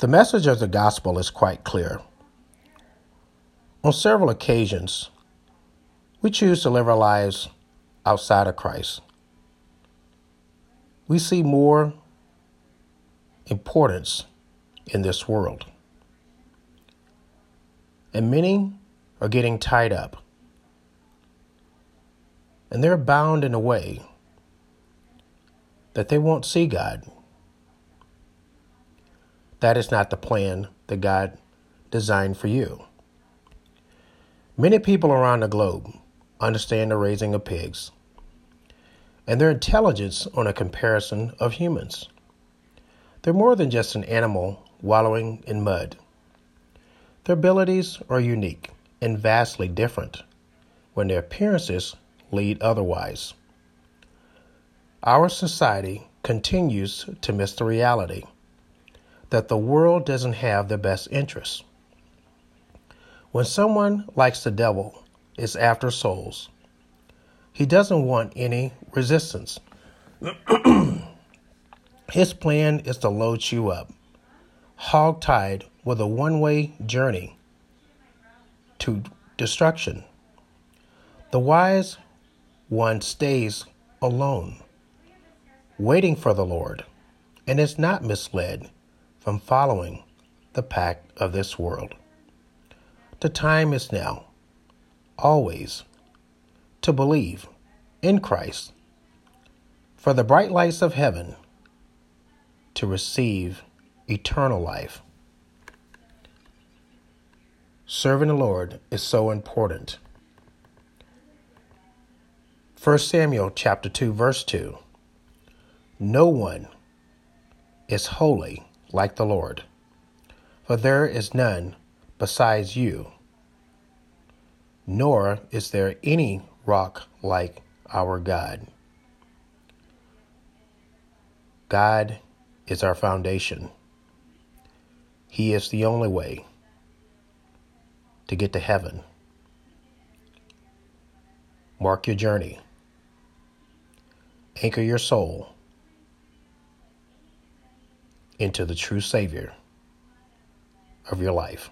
The message of the gospel is quite clear. On several occasions, we choose to live our lives outside of Christ. We see more importance in this world. And many are getting tied up. And they're bound in a way that they won't see God. That is not the plan that God designed for you. Many people around the globe understand the raising of pigs and their intelligence on a comparison of humans. They're more than just an animal wallowing in mud. Their abilities are unique and vastly different when their appearances lead otherwise. Our society continues to miss the reality that the world doesn't have their best interests. When someone likes the devil is after souls, he doesn't want any resistance. His plan is to load you up, hog-tied with a one-way journey to destruction. The wise one stays alone, waiting for the Lord, and is not misled from following the pack of this world. The time is now, always, to believe in Christ for the bright lights of heaven to receive eternal life. Serving the Lord is so important. 1 Samuel chapter 2 verse 2 No one is holy like the Lord, for there is none besides you, nor is there any rock like our God. God is our foundation. He is the only way to get to heaven. Mark your journey. Anchor your soul into the true Savior of your life.